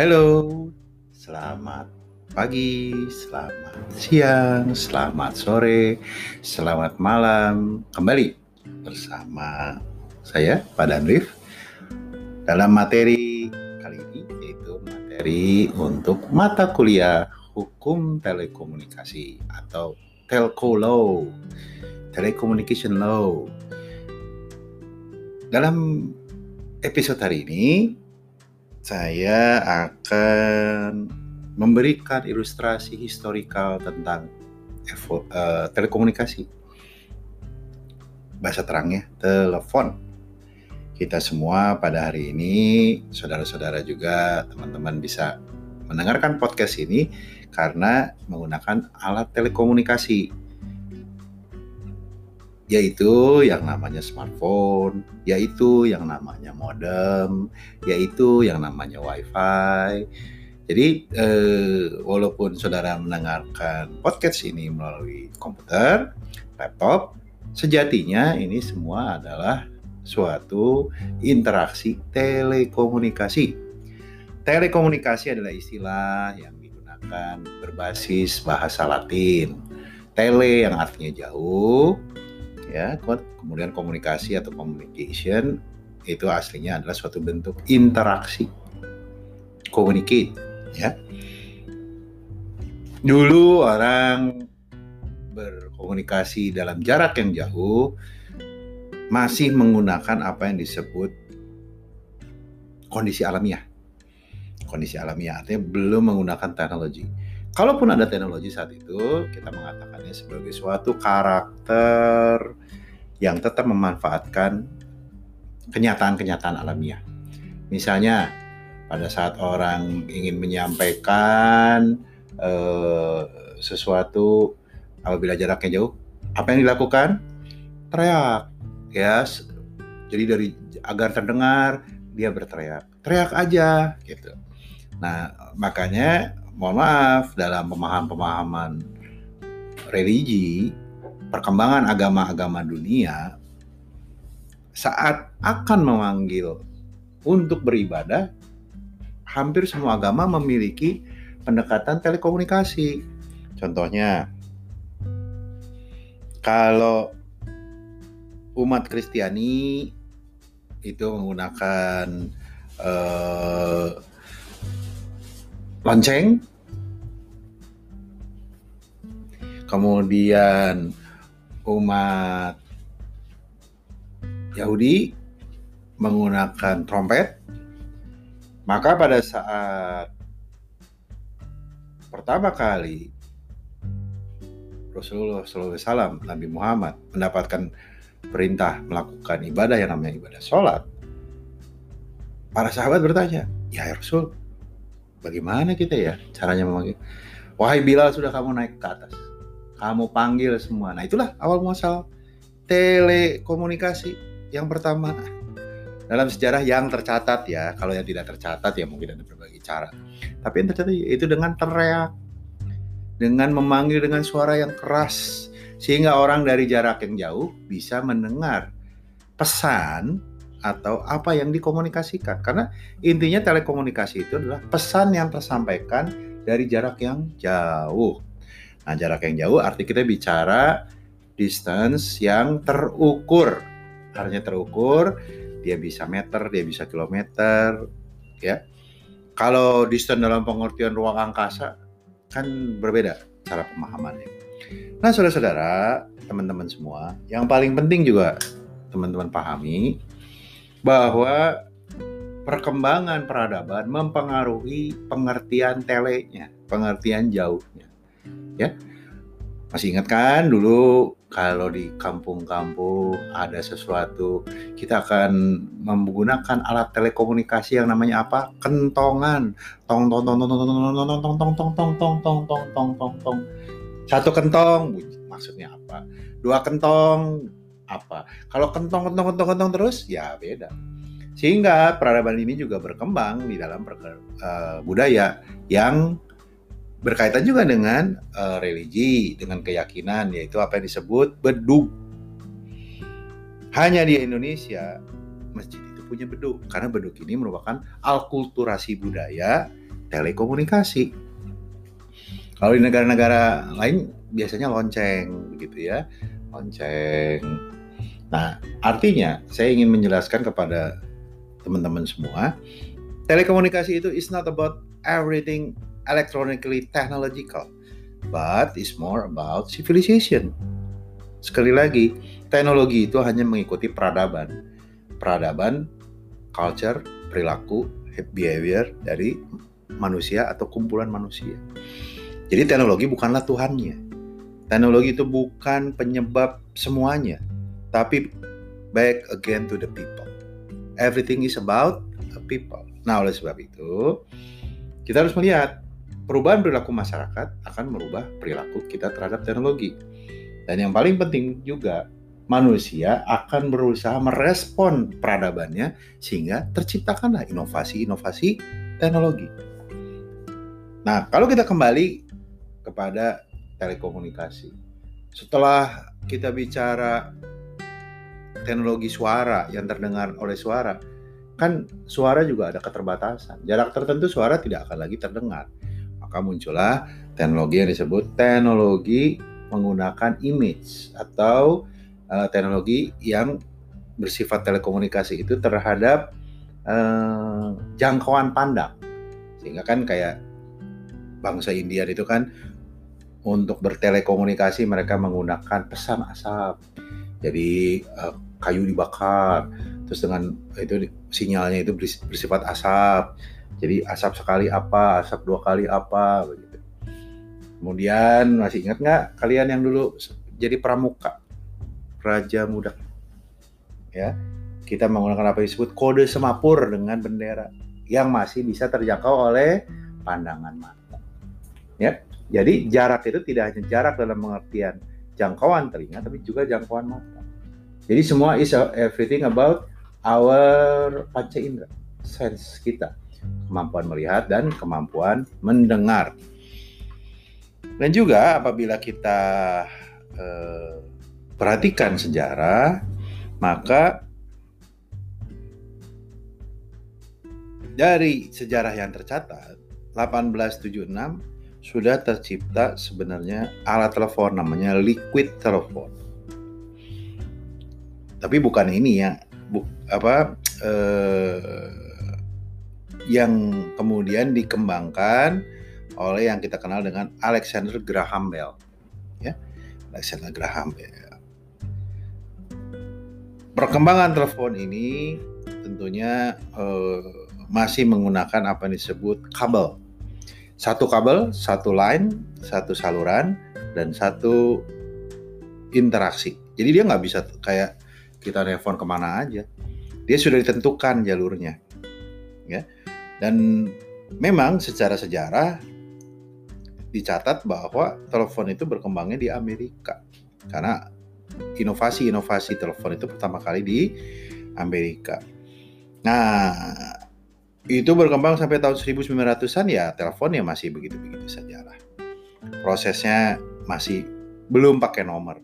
Halo, selamat pagi, selamat siang, selamat sore, selamat malam. Kembali bersama saya, Pak Danrif, dalam materi kali ini, yaitu materi untuk mata kuliah Hukum Telekomunikasi atau Telco Law, Telecommunication Law. Dalam episode hari ini, saya akan memberikan ilustrasi historikal tentang uh, telekomunikasi. Bahasa terangnya, telepon. Kita semua pada hari ini, saudara-saudara juga, teman-teman bisa mendengarkan podcast ini karena menggunakan alat telekomunikasi yaitu yang namanya smartphone, yaitu yang namanya modem, yaitu yang namanya wifi. Jadi eh, walaupun saudara mendengarkan podcast ini melalui komputer, laptop, sejatinya ini semua adalah suatu interaksi telekomunikasi. Telekomunikasi adalah istilah yang digunakan berbasis bahasa Latin. Tele yang artinya jauh, ya kemudian komunikasi atau communication itu aslinya adalah suatu bentuk interaksi. Communicate ya. Dulu orang berkomunikasi dalam jarak yang jauh masih menggunakan apa yang disebut kondisi alamiah. Kondisi alamiah artinya belum menggunakan teknologi kalaupun ada teknologi saat itu, kita mengatakannya sebagai suatu karakter yang tetap memanfaatkan kenyataan-kenyataan alamiah. Misalnya, pada saat orang ingin menyampaikan eh, sesuatu apabila jaraknya jauh, apa yang dilakukan? Teriak, ya. Jadi dari agar terdengar dia berteriak, teriak aja gitu. Nah, makanya mohon maaf dalam pemahaman-pemahaman religi perkembangan agama-agama dunia saat akan memanggil untuk beribadah hampir semua agama memiliki pendekatan telekomunikasi. Contohnya kalau umat Kristiani itu menggunakan uh, lonceng. Kemudian umat Yahudi menggunakan trompet, maka pada saat pertama kali Rasulullah SAW, Nabi Muhammad mendapatkan perintah melakukan ibadah yang namanya ibadah sholat, para sahabat bertanya, ya Rasul, bagaimana kita ya caranya memanggil? Wahai Bilal sudah kamu naik ke atas kamu panggil semua. Nah itulah awal muasal telekomunikasi yang pertama dalam sejarah yang tercatat ya. Kalau yang tidak tercatat ya mungkin ada berbagai cara. Tapi yang tercatat itu dengan teriak, dengan memanggil dengan suara yang keras sehingga orang dari jarak yang jauh bisa mendengar pesan atau apa yang dikomunikasikan. Karena intinya telekomunikasi itu adalah pesan yang tersampaikan dari jarak yang jauh. Nah, jarak yang jauh arti kita bicara distance yang terukur. Artinya terukur, dia bisa meter, dia bisa kilometer, ya. Kalau distance dalam pengertian ruang angkasa kan berbeda cara pemahamannya. Nah, saudara-saudara, teman-teman semua, yang paling penting juga teman-teman pahami bahwa perkembangan peradaban mempengaruhi pengertian telenya, pengertian jauhnya ya masih ingat kan dulu kalau di kampung-kampung ada sesuatu kita akan menggunakan alat telekomunikasi yang namanya apa kentongan tong tong tong tong tong tong tong tong tong tong tong tong tong tong tong tong satu kentong maksudnya apa dua kentong apa kalau kentong kentong kentong kentong terus ya beda sehingga peradaban ini juga berkembang di dalam budaya yang berkaitan juga dengan uh, religi, dengan keyakinan, yaitu apa yang disebut beduk. Hanya di Indonesia masjid itu punya beduk, karena beduk ini merupakan alkulturasi budaya telekomunikasi. Kalau di negara-negara lain biasanya lonceng begitu ya, lonceng. Nah, artinya saya ingin menjelaskan kepada teman-teman semua, telekomunikasi itu is not about everything electronically technological, but is more about civilization. Sekali lagi, teknologi itu hanya mengikuti peradaban. Peradaban, culture, perilaku, behavior dari manusia atau kumpulan manusia. Jadi teknologi bukanlah Tuhannya. Teknologi itu bukan penyebab semuanya, tapi back again to the people. Everything is about the people. Nah, oleh sebab itu, kita harus melihat perubahan perilaku masyarakat akan merubah perilaku kita terhadap teknologi. Dan yang paling penting juga manusia akan berusaha merespon peradabannya sehingga terciptakanlah inovasi-inovasi teknologi. Nah, kalau kita kembali kepada telekomunikasi. Setelah kita bicara teknologi suara yang terdengar oleh suara, kan suara juga ada keterbatasan. Jarak tertentu suara tidak akan lagi terdengar. Maka muncullah teknologi yang disebut teknologi menggunakan image atau uh, teknologi yang bersifat telekomunikasi itu terhadap uh, jangkauan pandang sehingga kan kayak bangsa India itu kan untuk bertelekomunikasi mereka menggunakan pesan asap jadi uh, kayu dibakar terus dengan itu sinyalnya itu bersifat asap jadi asap sekali apa asap dua kali apa begitu Kemudian masih ingat nggak kalian yang dulu jadi pramuka, raja muda? Ya, kita menggunakan apa disebut kode semapur dengan bendera yang masih bisa terjangkau oleh pandangan mata. Ya, jadi jarak itu tidak hanya jarak dalam pengertian jangkauan telinga, tapi juga jangkauan mata. Jadi semua is everything about our panca indera, sense kita, kemampuan melihat dan kemampuan mendengar. Dan juga apabila kita eh, perhatikan sejarah, maka dari sejarah yang tercatat 1876 sudah tercipta sebenarnya alat telepon namanya liquid telepon. Tapi bukan ini ya, bu, apa eh, yang kemudian dikembangkan oleh yang kita kenal dengan Alexander Graham Bell. Ya, Alexander Graham Bell. Perkembangan telepon ini tentunya eh, masih menggunakan apa yang disebut kabel. Satu kabel, satu line, satu saluran, dan satu interaksi. Jadi dia nggak bisa kayak kita telepon ke mana aja. Dia sudah ditentukan jalurnya, ya. Dan memang secara sejarah dicatat bahwa telepon itu berkembangnya di Amerika karena inovasi-inovasi telepon itu pertama kali di Amerika. Nah, itu berkembang sampai tahun 1900-an ya teleponnya masih begitu-begitu saja lah. Prosesnya masih belum pakai nomor.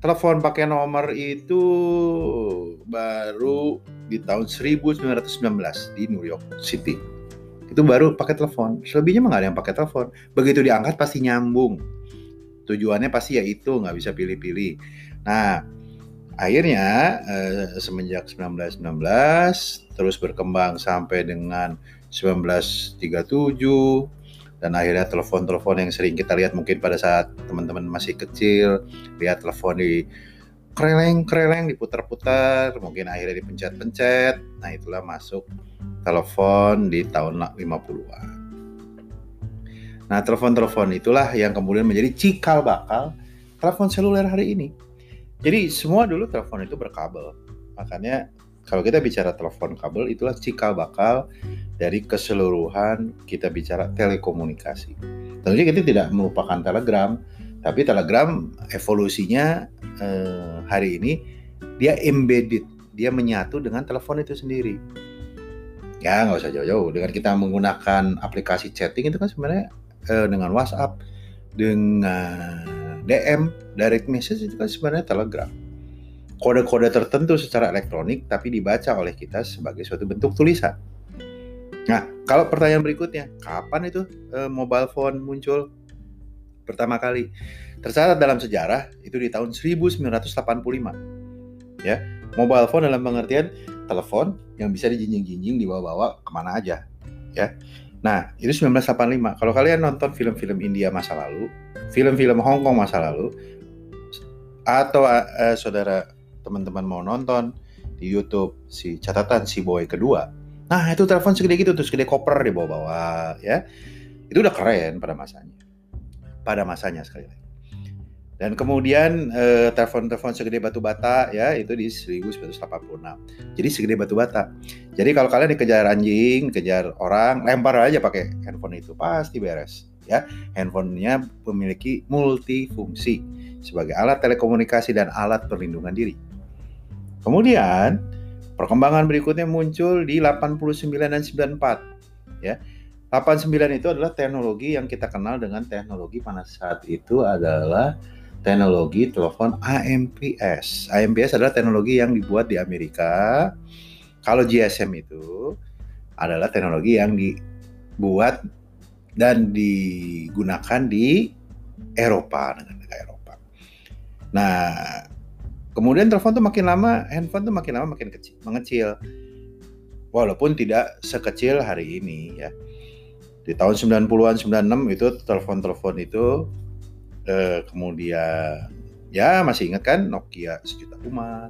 Telepon pakai nomor itu baru di tahun 1919 di New York City itu baru pakai telepon. Selebihnya mah ada yang pakai telepon. Begitu diangkat pasti nyambung. Tujuannya pasti ya itu, nggak bisa pilih-pilih. Nah, akhirnya eh, semenjak 1919 terus berkembang sampai dengan 1937 dan akhirnya telepon-telepon yang sering kita lihat mungkin pada saat teman-teman masih kecil lihat telepon di kreleng-kreleng diputar-putar, mungkin akhirnya dipencet-pencet. Nah, itulah masuk telepon di tahun 50-an. Nah, telepon-telepon itulah yang kemudian menjadi cikal bakal telepon seluler hari ini. Jadi semua dulu telepon itu berkabel. Makanya kalau kita bicara telepon kabel itulah cikal bakal dari keseluruhan kita bicara telekomunikasi. Tentunya kita tidak merupakan telegram, tapi telegram evolusinya eh, hari ini dia embedded, dia menyatu dengan telepon itu sendiri. Ya nggak usah jauh-jauh. Dengan kita menggunakan aplikasi chatting itu kan sebenarnya eh, dengan WhatsApp dengan DM direct message itu kan sebenarnya Telegram kode-kode tertentu secara elektronik tapi dibaca oleh kita sebagai suatu bentuk tulisan Nah, kalau pertanyaan berikutnya, kapan itu uh, mobile phone muncul pertama kali? Tercatat dalam sejarah itu di tahun 1985. Ya, mobile phone dalam pengertian telepon yang bisa dijinjing-jinjing dibawa-bawa ke mana aja. Ya, nah itu 1985. Kalau kalian nonton film-film India masa lalu, film-film Hong Kong masa lalu, atau uh, saudara teman-teman mau nonton di YouTube si catatan si boy kedua, Nah itu telepon segede gitu tuh segede koper di bawah-bawah ya. Itu udah keren pada masanya. Pada masanya sekali lagi. Dan kemudian eh, telepon-telepon segede batu bata ya itu di 1986. Jadi segede batu bata. Jadi kalau kalian dikejar anjing, kejar orang, lempar aja pakai handphone itu pasti beres ya. Handphonenya memiliki multifungsi sebagai alat telekomunikasi dan alat perlindungan diri. Kemudian Perkembangan berikutnya muncul di 89 dan 94. Ya. 89 itu adalah teknologi yang kita kenal dengan teknologi pada saat itu adalah teknologi telepon AMPS. AMPS adalah teknologi yang dibuat di Amerika. Kalau GSM itu adalah teknologi yang dibuat dan digunakan di Eropa negara Eropa. Nah, Kemudian telepon tuh makin lama, handphone tuh makin lama makin kecil, mengecil. Walaupun tidak sekecil hari ini ya. Di tahun 90-an 96 itu telepon-telepon itu eh, kemudian ya masih ingat kan Nokia sejuta umat.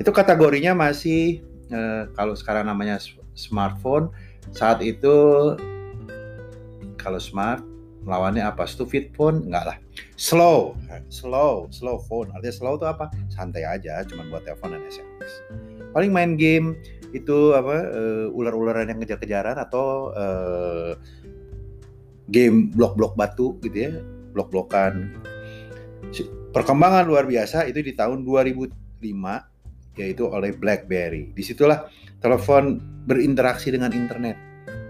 Itu kategorinya masih eh, kalau sekarang namanya smartphone saat itu kalau smart lawannya apa? Stupid phone? Enggak lah. Slow. Slow. Slow phone. Artinya slow itu apa? Santai aja cuman buat telepon dan sms paling main game itu apa uh, ular-ularan yang ngejar-kejaran atau uh, game blok-blok batu gitu ya blok-blokan. Perkembangan luar biasa itu di tahun 2005 yaitu oleh BlackBerry. Di situlah telepon berinteraksi dengan internet,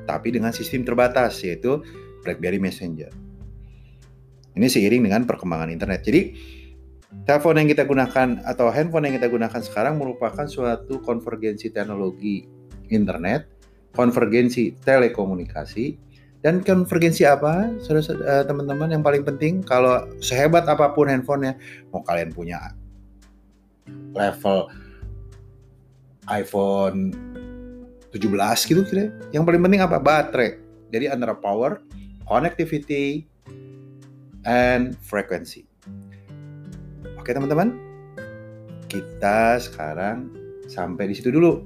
tapi dengan sistem terbatas yaitu BlackBerry Messenger. Ini seiring dengan perkembangan internet. Jadi telepon yang kita gunakan atau handphone yang kita gunakan sekarang merupakan suatu konvergensi teknologi internet, konvergensi telekomunikasi, dan konvergensi apa, saudara eh, teman-teman yang paling penting kalau sehebat apa pun handphonenya, mau kalian punya level iPhone 17 gitu yang paling penting apa? Baterai. Jadi antara power connectivity, and frequency. Oke teman-teman, kita sekarang sampai di situ dulu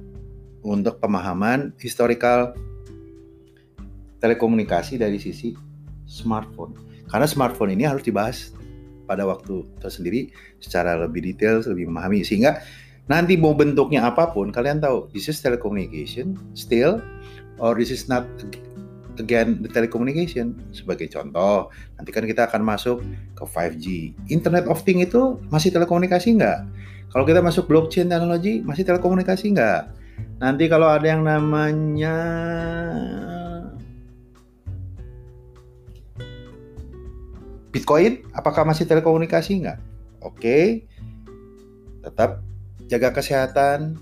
untuk pemahaman historical telekomunikasi dari sisi smartphone. Karena smartphone ini harus dibahas pada waktu tersendiri secara lebih detail, lebih memahami sehingga nanti mau bentuknya apa pun kalian tahu this is telecommunication still or this is not again the telecommunication sebagai contoh. Nanti kan kita akan masuk ke 5G Internet of Things itu masih telekomunikasi nggak? Kalau kita masuk blockchain teknologi masih telekomunikasi nggak? Nanti kalau ada yang namanya Bitcoin apakah masih telekomunikasi nggak? Oke. Tetap jaga kesehatan.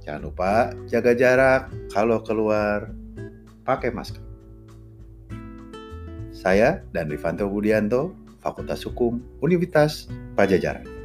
Jangan lupa jaga jarak kalau keluar pakai masker. Saya dan Rifanto Budianto, Fakultas Hukum Universitas Pajajaran.